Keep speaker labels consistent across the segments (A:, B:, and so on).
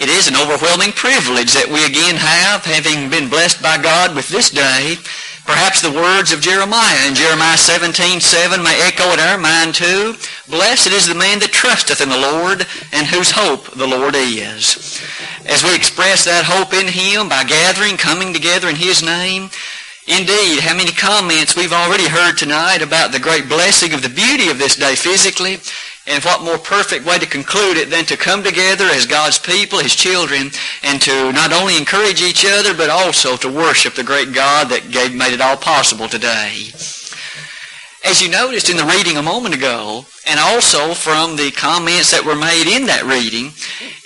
A: It is an overwhelming privilege that we again have, having been blessed by God with this day. Perhaps the words of Jeremiah in Jeremiah 17, 7 may echo in our mind too. Blessed is the man that trusteth in the Lord and whose hope the Lord is. As we express that hope in Him by gathering, coming together in His name, Indeed, how many comments we've already heard tonight about the great blessing of the beauty of this day physically, and what more perfect way to conclude it than to come together as God's people, His children, and to not only encourage each other, but also to worship the great God that gave, made it all possible today. As you noticed in the reading a moment ago, and also from the comments that were made in that reading,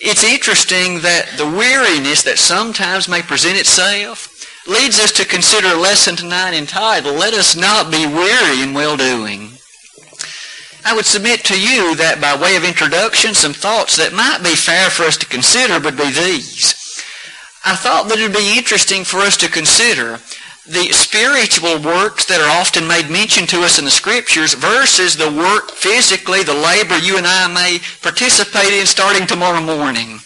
A: it's interesting that the weariness that sometimes may present itself leads us to consider a lesson tonight entitled, Let Us Not Be Weary in Well-Doing. I would submit to you that by way of introduction, some thoughts that might be fair for us to consider would be these. I thought that it would be interesting for us to consider the spiritual works that are often made mention to us in the scriptures versus the work physically, the labor you and I may participate in starting tomorrow morning.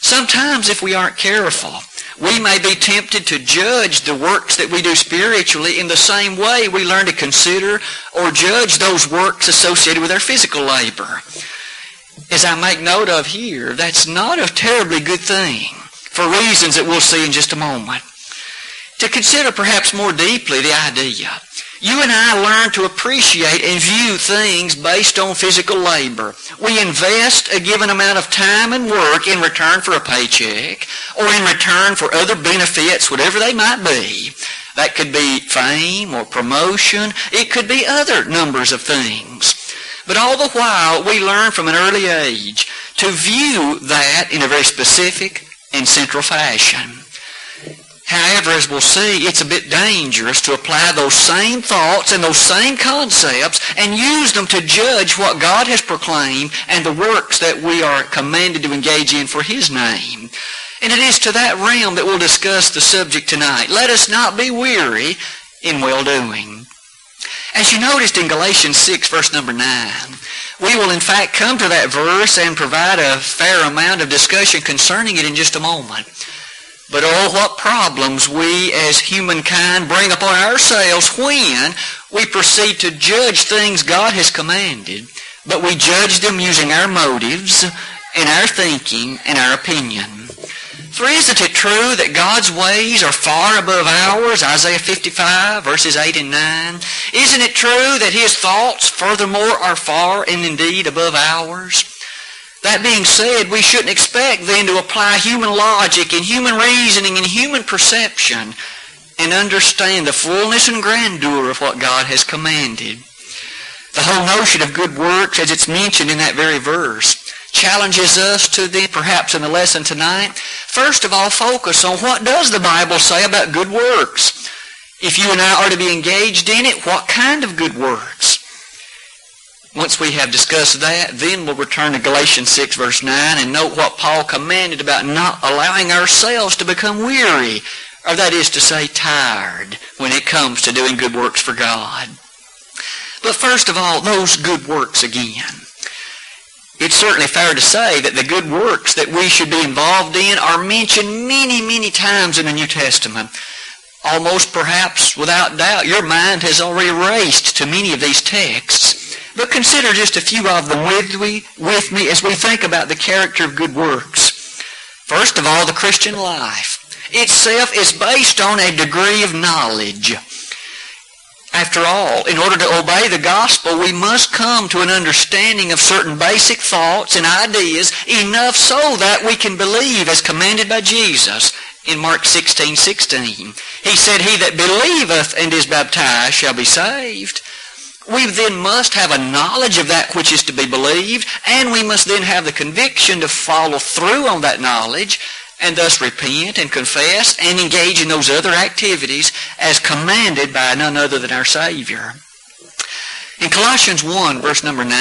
A: Sometimes if we aren't careful, we may be tempted to judge the works that we do spiritually in the same way we learn to consider or judge those works associated with our physical labor. As I make note of here, that's not a terribly good thing for reasons that we'll see in just a moment. To consider perhaps more deeply the idea you and I learn to appreciate and view things based on physical labor. We invest a given amount of time and work in return for a paycheck or in return for other benefits, whatever they might be. That could be fame or promotion. It could be other numbers of things. But all the while, we learn from an early age to view that in a very specific and central fashion. However, as we'll see, it's a bit dangerous to apply those same thoughts and those same concepts and use them to judge what God has proclaimed and the works that we are commanded to engage in for His name. And it is to that realm that we'll discuss the subject tonight. Let us not be weary in well-doing. As you noticed in Galatians 6, verse number 9, we will in fact come to that verse and provide a fair amount of discussion concerning it in just a moment. But oh, what problems we as humankind bring upon ourselves when we proceed to judge things God has commanded, but we judge them using our motives and our thinking and our opinion. For isn't it true that God's ways are far above ours? Isaiah 55, verses 8 and 9. Isn't it true that His thoughts, furthermore, are far and indeed above ours? That being said, we shouldn't expect then to apply human logic and human reasoning and human perception and understand the fullness and grandeur of what God has commanded. The whole notion of good works, as it's mentioned in that very verse, challenges us to then, perhaps in the lesson tonight, first of all, focus on what does the Bible say about good works. If you and I are to be engaged in it, what kind of good works? Once we have discussed that, then we'll return to Galatians 6 verse 9 and note what Paul commanded about not allowing ourselves to become weary, or that is to say tired, when it comes to doing good works for God. But first of all, those good works again. It's certainly fair to say that the good works that we should be involved in are mentioned many, many times in the New Testament. Almost perhaps without doubt, your mind has already raced to many of these texts. But consider just a few of them with me, with me as we think about the character of good works. First of all, the Christian life itself is based on a degree of knowledge. After all, in order to obey the gospel, we must come to an understanding of certain basic thoughts and ideas enough so that we can believe as commanded by Jesus in Mark 16, 16. He said, He that believeth and is baptized shall be saved we then must have a knowledge of that which is to be believed, and we must then have the conviction to follow through on that knowledge, and thus repent and confess and engage in those other activities as commanded by none other than our Savior. In Colossians 1, verse number 9,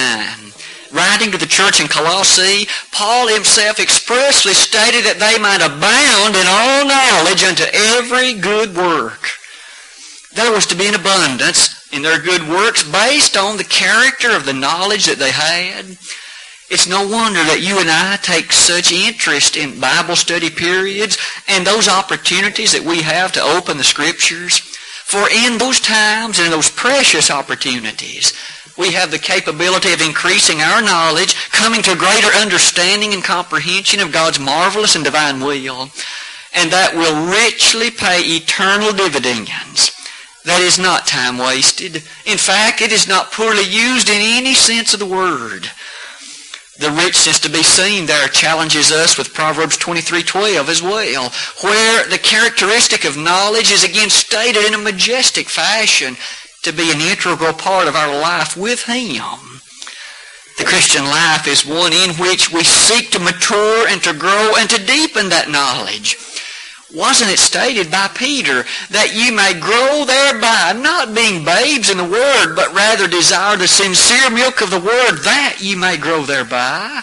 A: writing to the church in Colossae, Paul himself expressly stated that they might abound in all knowledge unto every good work. There was to be an abundance in their good works based on the character of the knowledge that they had. It's no wonder that you and I take such interest in Bible study periods and those opportunities that we have to open the Scriptures. For in those times and in those precious opportunities, we have the capability of increasing our knowledge, coming to greater understanding and comprehension of God's marvelous and divine will, and that will richly pay eternal dividends. That is not time wasted. In fact, it is not poorly used in any sense of the word the richness to be seen there challenges us with Proverbs 23:12 as well, where the characteristic of knowledge is again stated in a majestic fashion to be an integral part of our life with Him. The Christian life is one in which we seek to mature and to grow and to deepen that knowledge. Wasn't it stated by Peter that you may grow thereby, not being babes in the Word, but rather desire the sincere milk of the Word, that you may grow thereby?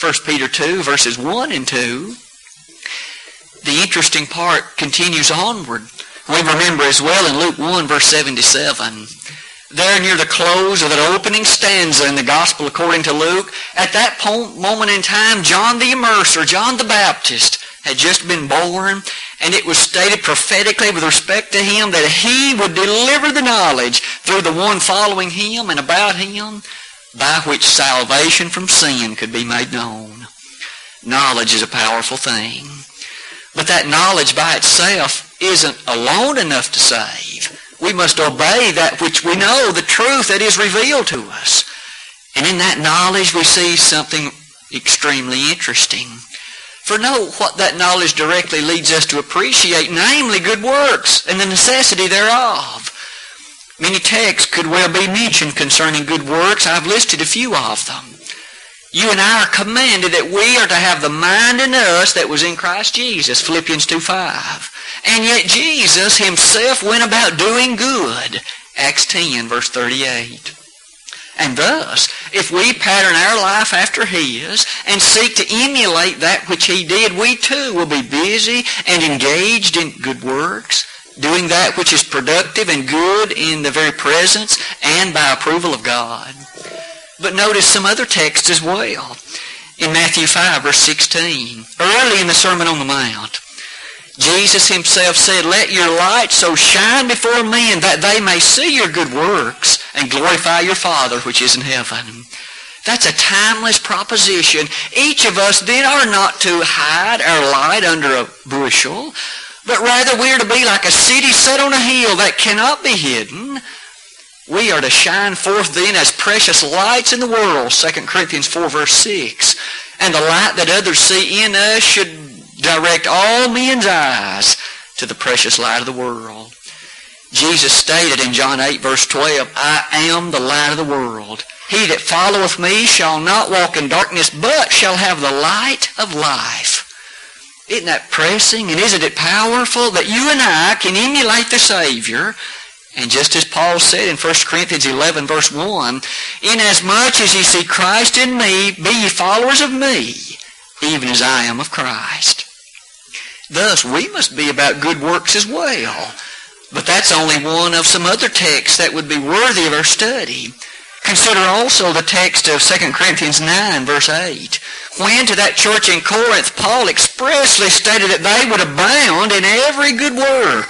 A: 1 Peter 2, verses 1 and 2. The interesting part continues onward. We remember as well in Luke 1, verse 77. There near the close of that opening stanza in the Gospel according to Luke, at that moment in time, John the Immerser, John the Baptist, had just been born, and it was stated prophetically with respect to him that he would deliver the knowledge through the one following him and about him by which salvation from sin could be made known. Knowledge is a powerful thing. But that knowledge by itself isn't alone enough to save. We must obey that which we know, the truth that is revealed to us. And in that knowledge we see something extremely interesting. For know what that knowledge directly leads us to appreciate, namely good works and the necessity thereof. Many texts could well be mentioned concerning good works. I've listed a few of them. You and I are commanded that we are to have the mind in us that was in Christ Jesus, Philippians 2.5. And yet Jesus himself went about doing good, Acts 10, verse 38. And thus, if we pattern our life after His and seek to emulate that which He did, we too will be busy and engaged in good works, doing that which is productive and good in the very presence and by approval of God. But notice some other texts as well. In Matthew 5, verse 16, early in the Sermon on the Mount, Jesus himself said, Let your light so shine before men that they may see your good works and glorify your Father which is in heaven. That's a timeless proposition. Each of us then are not to hide our light under a bushel, but rather we are to be like a city set on a hill that cannot be hidden. We are to shine forth then as precious lights in the world, 2 Corinthians 4 verse 6. And the light that others see in us should direct all men's eyes to the precious light of the world. Jesus stated in John 8 verse 12, I am the light of the world. He that followeth me shall not walk in darkness, but shall have the light of life. Isn't that pressing? And isn't it powerful that you and I can emulate the Savior? And just as Paul said in 1 Corinthians 11 verse 1, Inasmuch as ye see Christ in me, be ye followers of me, even as I am of Christ. Thus, we must be about good works as well. But that's only one of some other texts that would be worthy of our study. Consider also the text of 2 Corinthians 9, verse 8. When to that church in Corinth, Paul expressly stated that they would abound in every good work.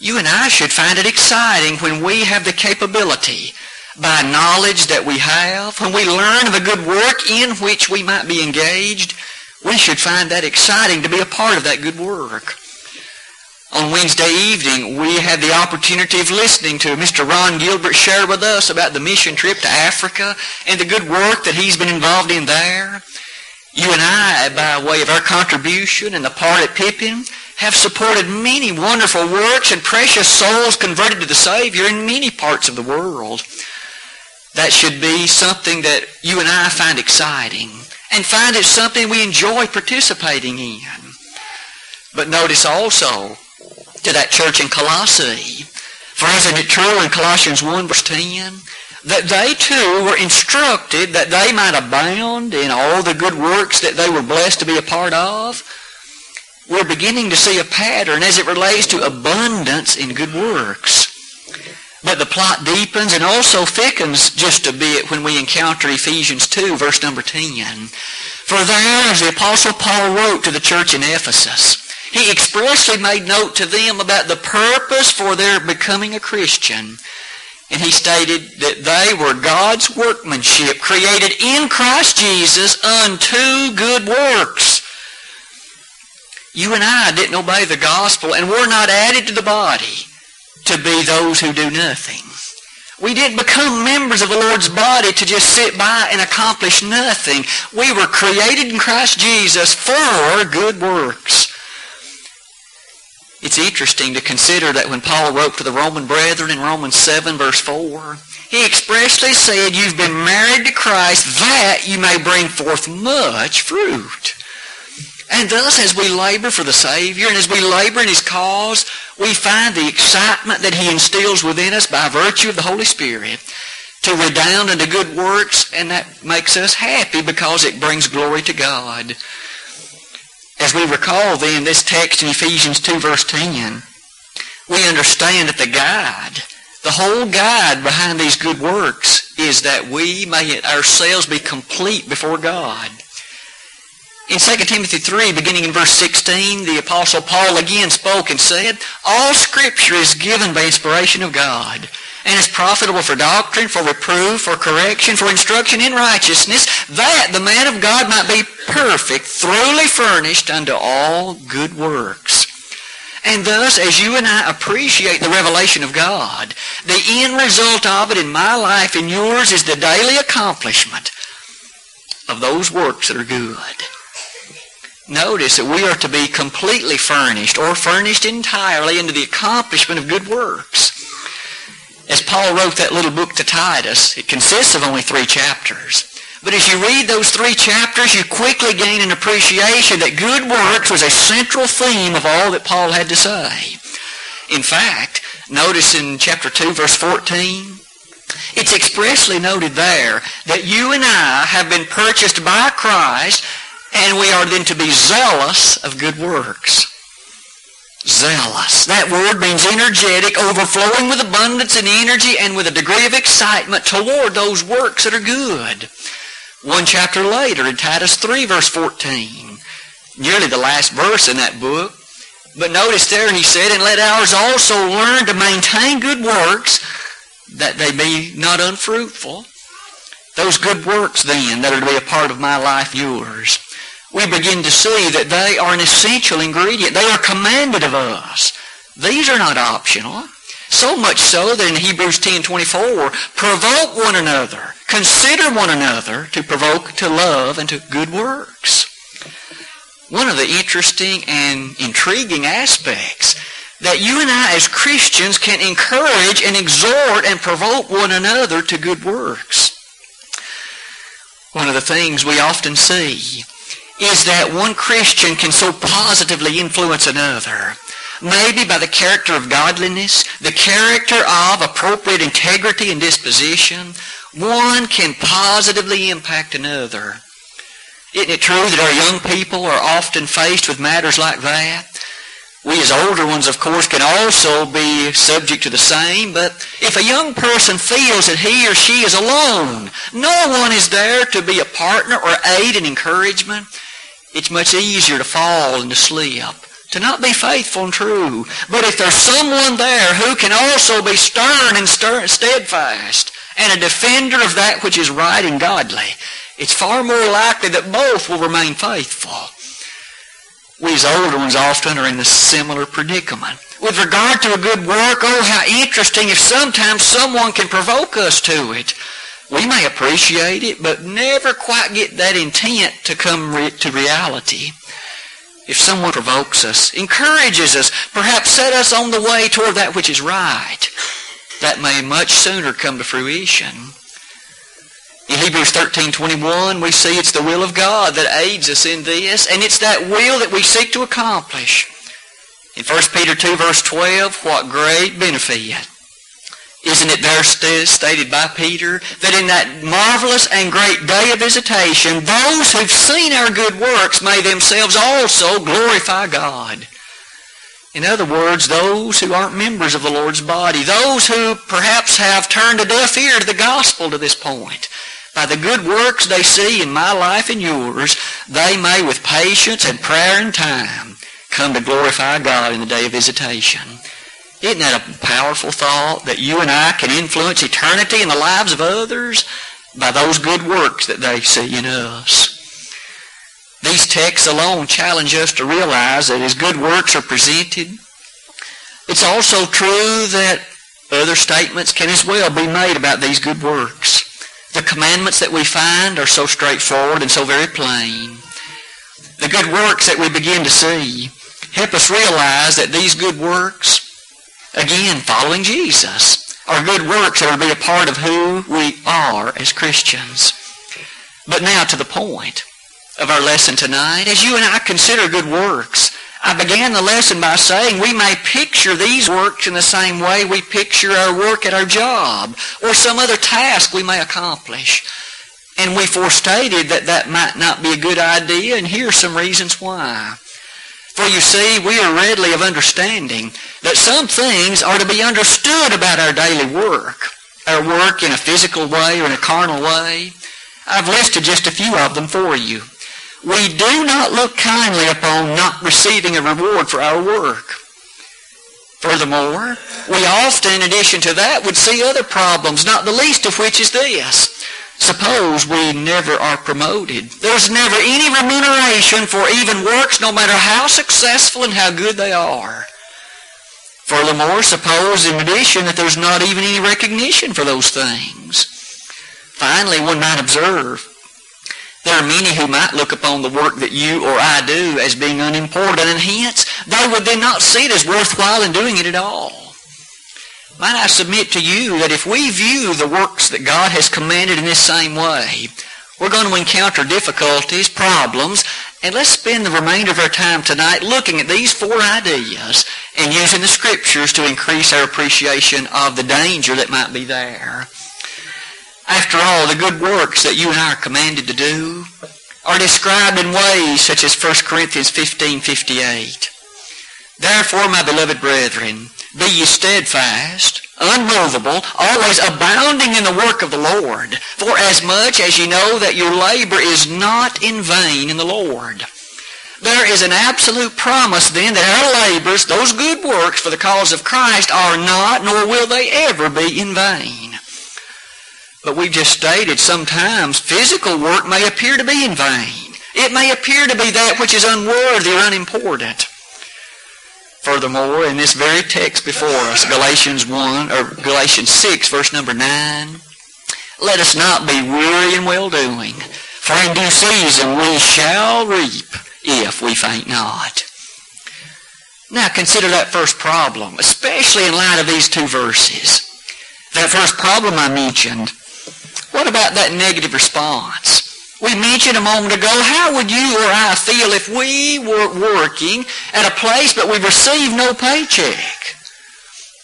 A: You and I should find it exciting when we have the capability, by knowledge that we have, when we learn of a good work in which we might be engaged, we should find that exciting to be a part of that good work. On Wednesday evening, we had the opportunity of listening to Mr. Ron Gilbert share with us about the mission trip to Africa and the good work that he's been involved in there. You and I, by way of our contribution and the part at Pippin, have supported many wonderful works and precious souls converted to the Savior in many parts of the world. That should be something that you and I find exciting and find it something we enjoy participating in. But notice also to that church in Colossae, for isn't it true in Colossians 1 verse 10, that they too were instructed that they might abound in all the good works that they were blessed to be a part of? We're beginning to see a pattern as it relates to abundance in good works. But the plot deepens and also thickens just a bit when we encounter Ephesians 2, verse number 10. For there, as the Apostle Paul wrote to the church in Ephesus, he expressly made note to them about the purpose for their becoming a Christian. And he stated that they were God's workmanship, created in Christ Jesus unto good works. You and I didn't obey the gospel and were not added to the body to be those who do nothing. We didn't become members of the Lord's body to just sit by and accomplish nothing. We were created in Christ Jesus for good works. It's interesting to consider that when Paul wrote to the Roman brethren in Romans 7 verse 4, he expressly said, You've been married to Christ that you may bring forth much fruit. And thus, as we labor for the Savior and as we labor in His cause, we find the excitement that He instills within us by virtue of the Holy Spirit to redound into good works, and that makes us happy because it brings glory to God. As we recall then this text in Ephesians 2 verse 10, we understand that the guide, the whole guide behind these good works is that we may ourselves be complete before God. In 2 Timothy 3, beginning in verse 16, the Apostle Paul again spoke and said, All Scripture is given by inspiration of God, and is profitable for doctrine, for reproof, for correction, for instruction in righteousness, that the man of God might be perfect, thoroughly furnished unto all good works. And thus, as you and I appreciate the revelation of God, the end result of it in my life and yours is the daily accomplishment of those works that are good. Notice that we are to be completely furnished or furnished entirely into the accomplishment of good works. As Paul wrote that little book to Titus, it consists of only three chapters. But as you read those three chapters, you quickly gain an appreciation that good works was a central theme of all that Paul had to say. In fact, notice in chapter 2, verse 14, it's expressly noted there that you and I have been purchased by Christ and we are then to be zealous of good works. Zealous. That word means energetic, overflowing with abundance and energy and with a degree of excitement toward those works that are good. One chapter later in Titus 3 verse 14, nearly the last verse in that book, but notice there he said, And let ours also learn to maintain good works, that they be not unfruitful. Those good works then that are to be a part of my life, yours we begin to see that they are an essential ingredient. They are commanded of us. These are not optional. So much so that in Hebrews 10:24, provoke one another, consider one another to provoke to love and to good works. One of the interesting and intriguing aspects that you and I as Christians can encourage and exhort and provoke one another to good works. One of the things we often see is that one Christian can so positively influence another. Maybe by the character of godliness, the character of appropriate integrity and disposition, one can positively impact another. Isn't it true that our young people are often faced with matters like that? We as older ones, of course, can also be subject to the same, but if a young person feels that he or she is alone, no one is there to be a partner or aid and encouragement, it's much easier to fall and to slip, to not be faithful and true. But if there's someone there who can also be stern and steadfast and a defender of that which is right and godly, it's far more likely that both will remain faithful. We as older ones often are in a similar predicament. With regard to a good work, oh, how interesting if sometimes someone can provoke us to it. We may appreciate it, but never quite get that intent to come re- to reality. If someone provokes us, encourages us, perhaps set us on the way toward that which is right, that may much sooner come to fruition. In Hebrews 13:21, we see it's the will of God that aids us in this, and it's that will that we seek to accomplish. In 1 Peter 2 verse 12, what great benefit isn't it there stated by Peter that in that marvelous and great day of visitation, those who've seen our good works may themselves also glorify God? In other words, those who aren't members of the Lord's body, those who perhaps have turned a deaf ear to the gospel to this point, by the good works they see in my life and yours, they may with patience and prayer and time come to glorify God in the day of visitation. Isn't that a powerful thought that you and I can influence eternity in the lives of others by those good works that they see in us? These texts alone challenge us to realize that as good works are presented, it's also true that other statements can as well be made about these good works. Commandments that we find are so straightforward and so very plain. The good works that we begin to see help us realize that these good works, again, following Jesus, are good works that will be a part of who we are as Christians. But now to the point of our lesson tonight. As you and I consider good works, I began the lesson by saying we may picture these works in the same way we picture our work at our job or some other task we may accomplish. And we forestated that that might not be a good idea, and here are some reasons why. For you see, we are readily of understanding that some things are to be understood about our daily work. Our work in a physical way or in a carnal way. I've listed just a few of them for you we do not look kindly upon not receiving a reward for our work. Furthermore, we often, in addition to that, would see other problems, not the least of which is this. Suppose we never are promoted. There's never any remuneration for even works, no matter how successful and how good they are. Furthermore, suppose in addition that there's not even any recognition for those things. Finally, one might observe there are many who might look upon the work that you or I do as being unimportant, and hence they would then not see it as worthwhile in doing it at all. Might I submit to you that if we view the works that God has commanded in this same way, we're going to encounter difficulties, problems, and let's spend the remainder of our time tonight looking at these four ideas and using the scriptures to increase our appreciation of the danger that might be there. After all, the good works that you and I are commanded to do are described in ways such as 1 Corinthians 15:58. Therefore, my beloved brethren, be ye steadfast, unmovable, always abounding in the work of the Lord, for as much as ye know that your labor is not in vain in the Lord. There is an absolute promise then that our labors, those good works for the cause of Christ, are not, nor will they ever be in vain. But we've just stated sometimes physical work may appear to be in vain. It may appear to be that which is unworthy or unimportant. Furthermore, in this very text before us, Galatians 1 or Galatians 6 verse number 9, let us not be weary in well doing, for in due season we shall reap if we faint not. Now consider that first problem, especially in light of these two verses. That first problem I mentioned what about that negative response? We mentioned a moment ago, how would you or I feel if we were working at a place but we received no paycheck?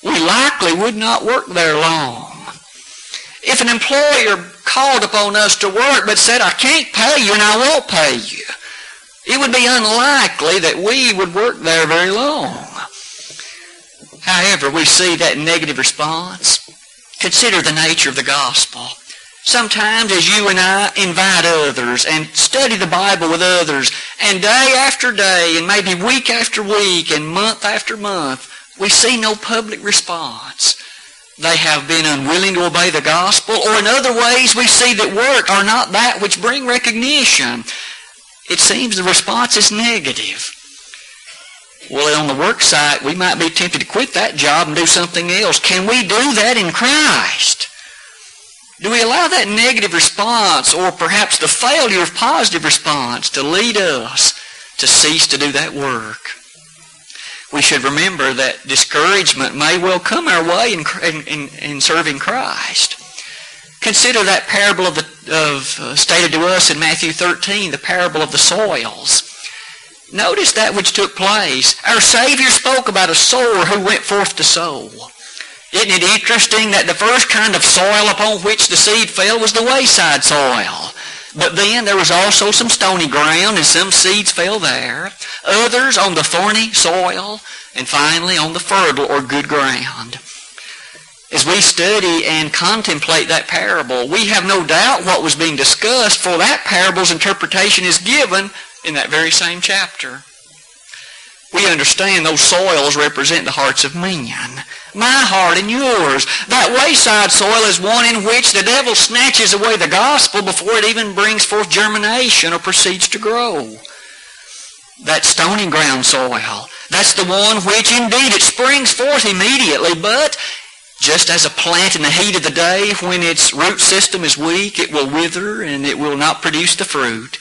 A: We likely would not work there long. If an employer called upon us to work but said, I can't pay you and I won't pay you, it would be unlikely that we would work there very long. However, we see that negative response. Consider the nature of the gospel. Sometimes as you and I invite others and study the Bible with others, and day after day, and maybe week after week, and month after month, we see no public response. They have been unwilling to obey the gospel, or in other ways we see that work are not that which bring recognition. It seems the response is negative. Well, on the work site, we might be tempted to quit that job and do something else. Can we do that in Christ? Do we allow that negative response or perhaps the failure of positive response to lead us to cease to do that work? We should remember that discouragement may well come our way in, in, in serving Christ. Consider that parable of, the, of uh, stated to us in Matthew 13, the parable of the soils. Notice that which took place. Our Savior spoke about a sower who went forth to sow. Isn't it interesting that the first kind of soil upon which the seed fell was the wayside soil? But then there was also some stony ground and some seeds fell there. Others on the thorny soil. and finally on the fertile or good ground. As we study and contemplate that parable, we have no doubt what was being discussed, for that parable's interpretation is given in that very same chapter. We understand those soils represent the hearts of men. My heart and yours. That wayside soil is one in which the devil snatches away the gospel before it even brings forth germination or proceeds to grow. That stony ground soil. That's the one which indeed it springs forth immediately, but just as a plant in the heat of the day, when its root system is weak, it will wither and it will not produce the fruit.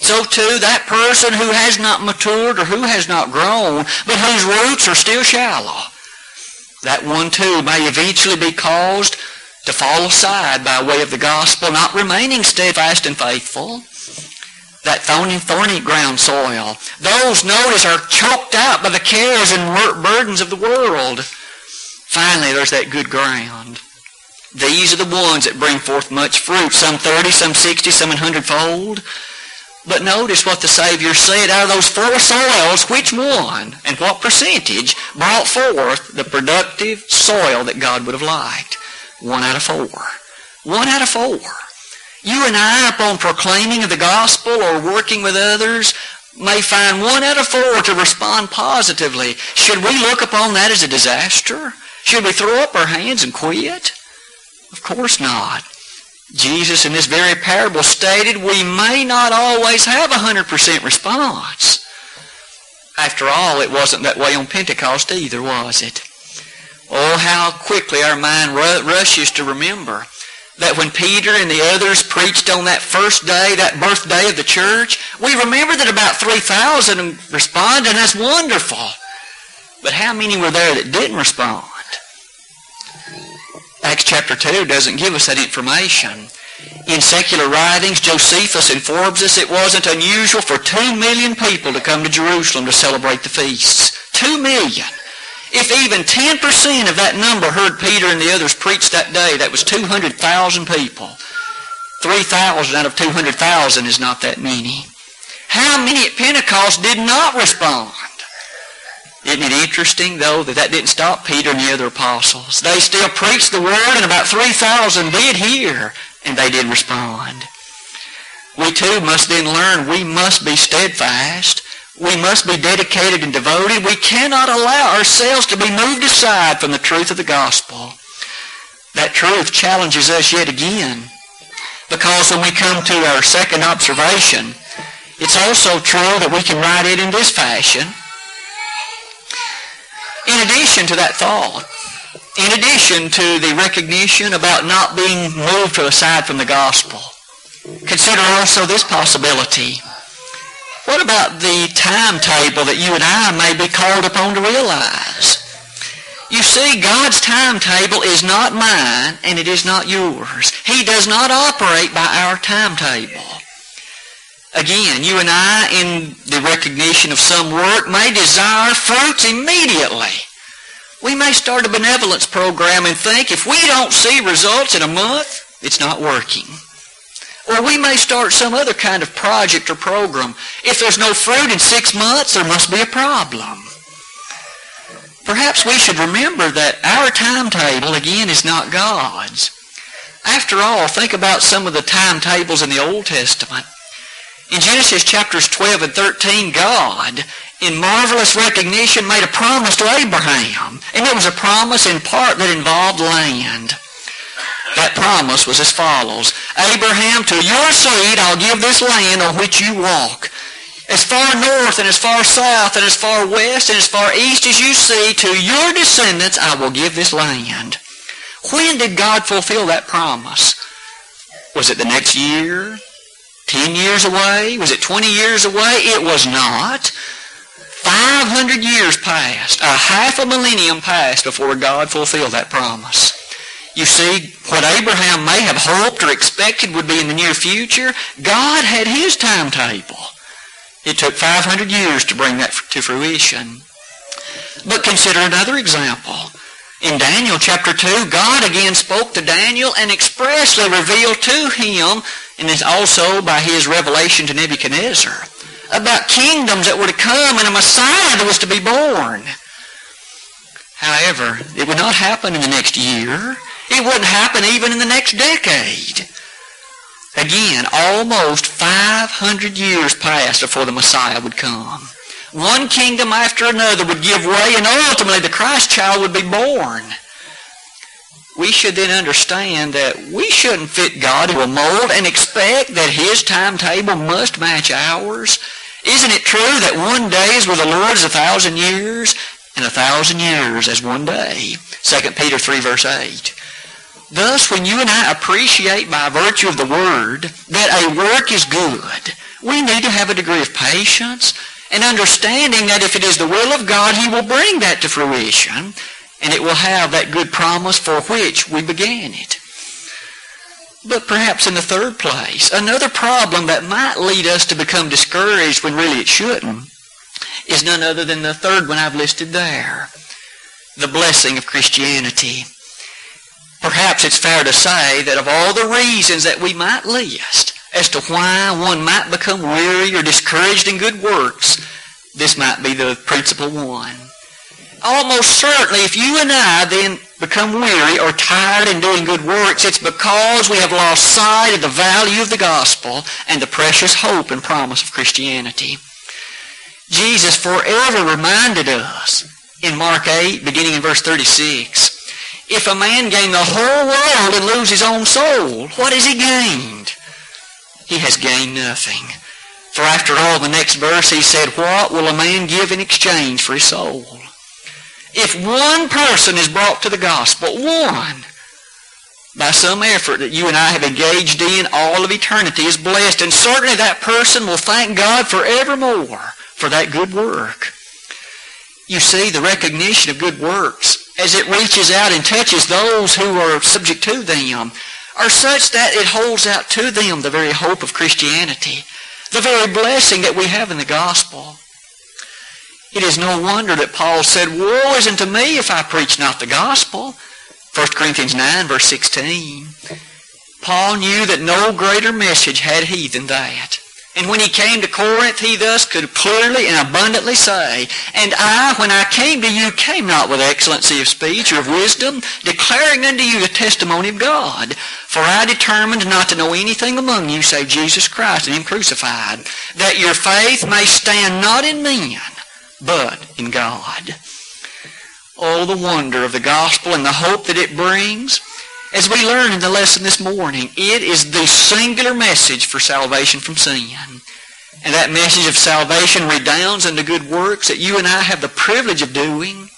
A: So too, that person who has not matured or who has not grown, but whose roots are still shallow, that one too may eventually be caused to fall aside by way of the gospel, not remaining steadfast and faithful. That thorny, thorny ground soil. Those, notice, are choked out by the cares and burdens of the world. Finally, there's that good ground. These are the ones that bring forth much fruit, some 30, some 60, some 100 fold. But notice what the Savior said. Out of those four soils, which one and what percentage brought forth the productive soil that God would have liked? One out of four. One out of four. You and I, upon proclaiming of the gospel or working with others, may find one out of four to respond positively. Should we look upon that as a disaster? Should we throw up our hands and quit? Of course not. Jesus in this very parable stated we may not always have a 100% response. After all, it wasn't that way on Pentecost either, was it? Oh, how quickly our mind rushes to remember that when Peter and the others preached on that first day, that birthday of the church, we remember that about 3,000 responded, and that's wonderful. But how many were there that didn't respond? Acts chapter 2 doesn't give us that information. In secular writings, Josephus informs us it wasn't unusual for two million people to come to Jerusalem to celebrate the feasts. Two million. If even 10% of that number heard Peter and the others preach that day, that was 200,000 people. 3,000 out of 200,000 is not that many. How many at Pentecost did not respond? Isn't it interesting, though, that that didn't stop Peter and the other apostles? They still preached the word, and about 3,000 did hear, and they did respond. We too must then learn we must be steadfast. We must be dedicated and devoted. We cannot allow ourselves to be moved aside from the truth of the gospel. That truth challenges us yet again. Because when we come to our second observation, it's also true that we can write it in this fashion. In addition to that thought, in addition to the recognition about not being moved aside from the gospel, consider also this possibility. What about the timetable that you and I may be called upon to realize? You see, God's timetable is not mine and it is not yours. He does not operate by our timetable. Again, you and I, in the recognition of some work, may desire fruits immediately. We may start a benevolence program and think if we don't see results in a month, it's not working. Or we may start some other kind of project or program. If there's no fruit in six months, there must be a problem. Perhaps we should remember that our timetable, again, is not God's. After all, think about some of the timetables in the Old Testament. In Genesis chapters 12 and 13, God, in marvelous recognition, made a promise to Abraham. And it was a promise in part that involved land. That promise was as follows. Abraham, to your seed I'll give this land on which you walk. As far north and as far south and as far west and as far east as you see, to your descendants I will give this land. When did God fulfill that promise? Was it the next year? 10 years away? Was it 20 years away? It was not. 500 years passed, a half a millennium passed before God fulfilled that promise. You see, what Abraham may have hoped or expected would be in the near future, God had his timetable. It took 500 years to bring that to fruition. But consider another example. In Daniel chapter 2, God again spoke to Daniel and expressly revealed to him, and it's also by his revelation to Nebuchadnezzar, about kingdoms that were to come and a Messiah that was to be born. However, it would not happen in the next year. It wouldn't happen even in the next decade. Again, almost 500 years passed before the Messiah would come. One kingdom after another would give way, and ultimately the Christ child would be born. We should then understand that we shouldn't fit God into a mold and expect that His timetable must match ours. Isn't it true that one day is with the Lord as a thousand years, and a thousand years as one day? 2 Peter 3 verse 8. Thus, when you and I appreciate by virtue of the Word that a work is good, we need to have a degree of patience and understanding that if it is the will of God, He will bring that to fruition and it will have that good promise for which we began it. But perhaps in the third place, another problem that might lead us to become discouraged when really it shouldn't is none other than the third one I've listed there. The blessing of Christianity. Perhaps it's fair to say that of all the reasons that we might list as to why one might become weary or discouraged in good works, this might be the principal one. Almost certainly, if you and I then become weary or tired in doing good works, it's because we have lost sight of the value of the gospel and the precious hope and promise of Christianity. Jesus forever reminded us in Mark 8, beginning in verse 36, if a man gain the whole world and lose his own soul, what has he gained? He has gained nothing. For after all, the next verse he said, What will a man give in exchange for his soul? If one person is brought to the gospel, one, by some effort that you and I have engaged in, all of eternity is blessed. And certainly that person will thank God forevermore for that good work. You see, the recognition of good works as it reaches out and touches those who are subject to them, are such that it holds out to them the very hope of Christianity, the very blessing that we have in the gospel. It is no wonder that Paul said, Woe is unto me if I preach not the gospel. 1 Corinthians 9, verse 16. Paul knew that no greater message had he than that. And when he came to Corinth, he thus could clearly and abundantly say, And I, when I came to you, came not with excellency of speech or of wisdom, declaring unto you the testimony of God. For I determined not to know anything among you save Jesus Christ and Him crucified, that your faith may stand not in men, but in God. Oh, the wonder of the gospel and the hope that it brings. As we learn in the lesson this morning, it is the singular message for salvation from sin. And that message of salvation redounds unto good works that you and I have the privilege of doing.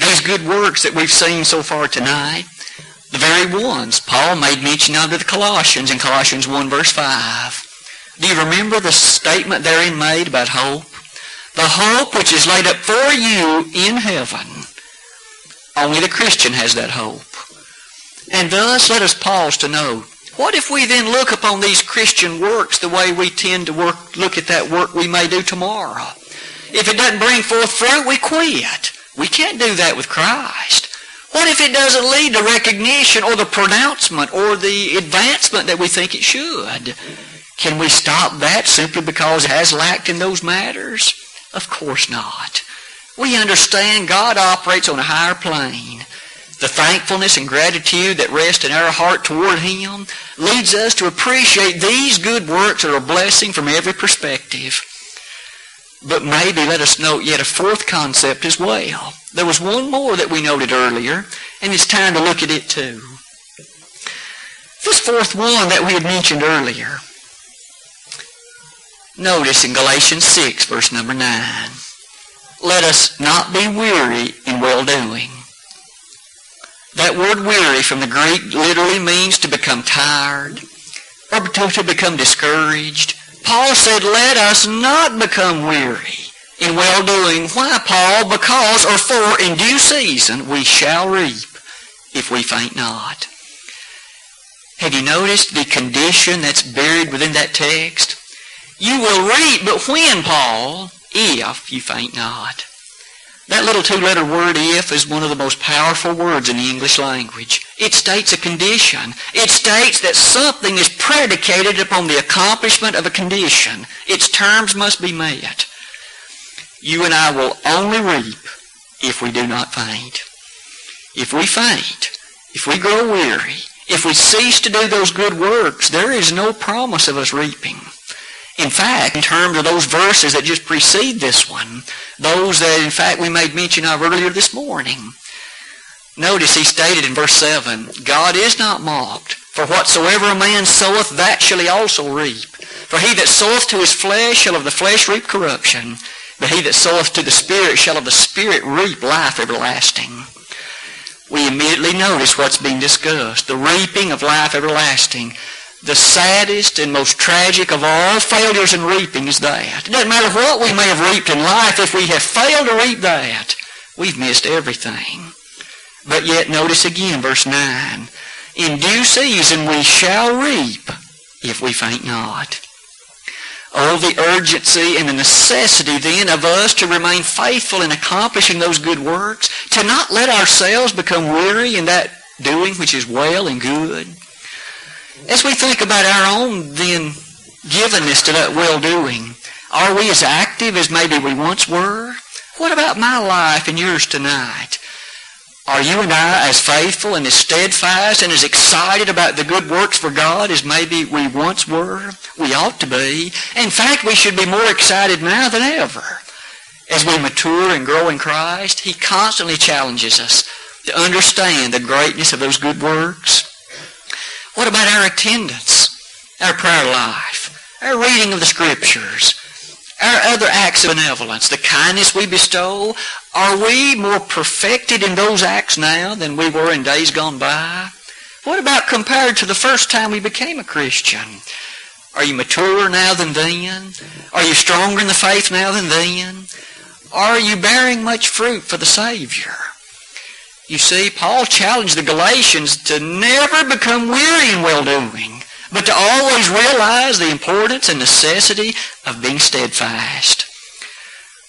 A: Those good works that we've seen so far tonight, the very ones Paul made mention of to the Colossians in Colossians 1 verse 5. Do you remember the statement therein made about hope? The hope which is laid up for you in heaven. Only the Christian has that hope. And thus, let us pause to know, what if we then look upon these Christian works the way we tend to work, look at that work we may do tomorrow? If it doesn't bring forth fruit, we quit. We can't do that with Christ. What if it doesn't lead to recognition or the pronouncement or the advancement that we think it should? Can we stop that simply because it has lacked in those matters? Of course not. We understand God operates on a higher plane. The thankfulness and gratitude that rest in our heart toward Him leads us to appreciate these good works are a blessing from every perspective. But maybe let us note yet a fourth concept as well. There was one more that we noted earlier, and it's time to look at it too. This fourth one that we had mentioned earlier. Notice in Galatians 6, verse number 9. Let us not be weary in well-doing. That word weary from the Greek literally means to become tired or to become discouraged. Paul said, let us not become weary in well-doing. Why, Paul? Because or for in due season we shall reap if we faint not. Have you noticed the condition that's buried within that text? You will reap, but when, Paul? If you faint not. That little two-letter word if is one of the most powerful words in the English language. It states a condition. It states that something is predicated upon the accomplishment of a condition. Its terms must be met. You and I will only reap if we do not faint. If we faint, if we grow weary, if we cease to do those good works, there is no promise of us reaping. In fact, in terms of those verses that just precede this one, those that in fact we made mention of earlier this morning, notice he stated in verse 7, God is not mocked, for whatsoever a man soweth, that shall he also reap. For he that soweth to his flesh shall of the flesh reap corruption, but he that soweth to the Spirit shall of the Spirit reap life everlasting. We immediately notice what's being discussed, the reaping of life everlasting. The saddest and most tragic of all failures in reaping is that. It doesn't matter what we may have reaped in life, if we have failed to reap that, we've missed everything. But yet notice again verse 9. In due season we shall reap if we faint not. Oh, the urgency and the necessity then of us to remain faithful in accomplishing those good works, to not let ourselves become weary in that doing which is well and good. As we think about our own then givenness to that well-doing, are we as active as maybe we once were? What about my life and yours tonight? Are you and I as faithful and as steadfast and as excited about the good works for God as maybe we once were? We ought to be. In fact, we should be more excited now than ever. As we mature and grow in Christ, He constantly challenges us to understand the greatness of those good works. What about our attendance, our prayer life, our reading of the Scriptures, our other acts of benevolence, the kindness we bestow, are we more perfected in those acts now than we were in days gone by? What about compared to the first time we became a Christian? Are you maturer now than then? Are you stronger in the faith now than then? Are you bearing much fruit for the Savior? You see, Paul challenged the Galatians to never become weary in well-doing but to always realize the importance and necessity of being steadfast.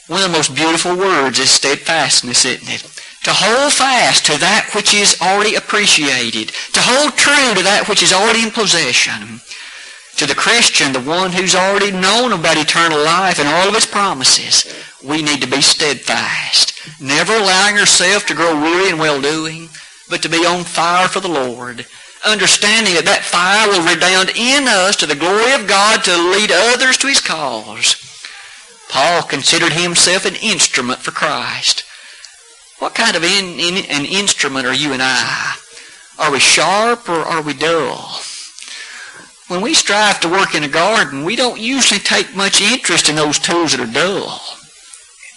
A: One of the most beautiful words is steadfastness, isn't it? To hold fast to that which is already appreciated. To hold true to that which is already in possession. To the Christian, the one who's already known about eternal life and all of its promises, we need to be steadfast. Never allowing ourselves to grow weary in well-doing, but to be on fire for the Lord understanding that that fire will redound in us to the glory of God to lead others to his cause. Paul considered himself an instrument for Christ. What kind of in, in, an instrument are you and I? Are we sharp or are we dull? When we strive to work in a garden, we don't usually take much interest in those tools that are dull.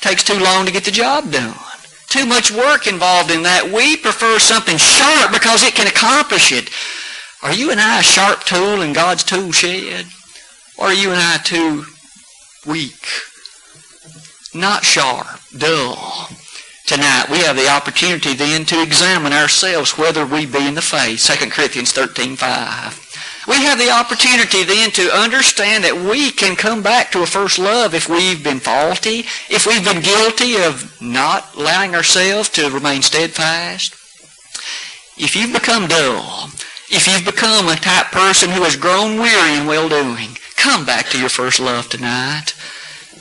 A: Takes too long to get the job done too much work involved in that. We prefer something sharp because it can accomplish it. Are you and I a sharp tool in God's tool shed? Or are you and I too weak? Not sharp, dull. Tonight we have the opportunity then to examine ourselves whether we be in the faith. 2 Corinthians 13, 5. We have the opportunity then to understand that we can come back to a first love if we've been faulty, if we've been guilty of not allowing ourselves to remain steadfast. If you've become dull, if you've become a type person who has grown weary in well-doing, come back to your first love tonight.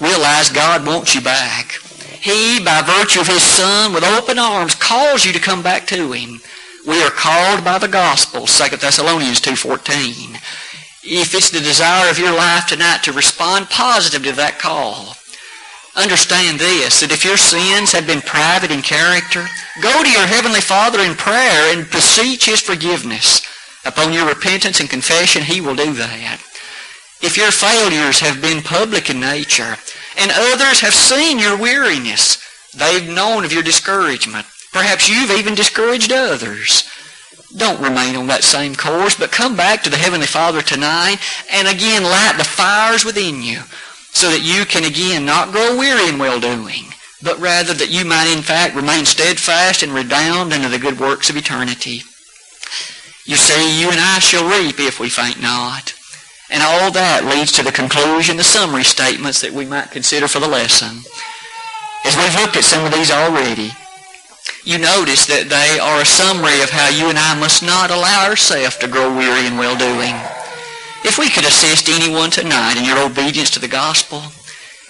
A: Realize God wants you back. He, by virtue of His Son, with open arms, calls you to come back to Him. We are called by the gospel, 2 Thessalonians 2.14. If it's the desire of your life tonight to respond positive to that call, understand this, that if your sins have been private in character, go to your Heavenly Father in prayer and beseech His forgiveness. Upon your repentance and confession, He will do that. If your failures have been public in nature, and others have seen your weariness, they've known of your discouragement, Perhaps you've even discouraged others. Don't remain on that same course, but come back to the Heavenly Father tonight and again light the fires within you so that you can again not grow weary in well-doing, but rather that you might in fact remain steadfast and redound unto the good works of eternity. You see, you and I shall reap if we faint not. And all that leads to the conclusion, the summary statements that we might consider for the lesson. As we've looked at some of these already, you notice that they are a summary of how you and I must not allow ourselves to grow weary in well-doing. If we could assist anyone tonight in your obedience to the gospel,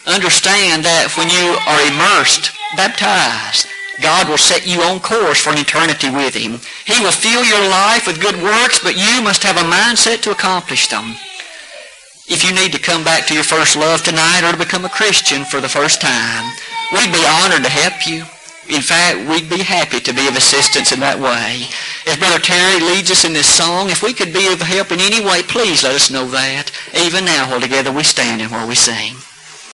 A: understand that when you are immersed, baptized, God will set you on course for an eternity with Him. He will fill your life with good works, but you must have a mindset to accomplish them. If you need to come back to your first love tonight or to become a Christian for the first time, we'd be honored to help you. In fact, we'd be happy to be of assistance in that way. If Brother Terry leads us in this song, if we could be of help in any way, please let us know that. Even now, while together we stand and while we sing.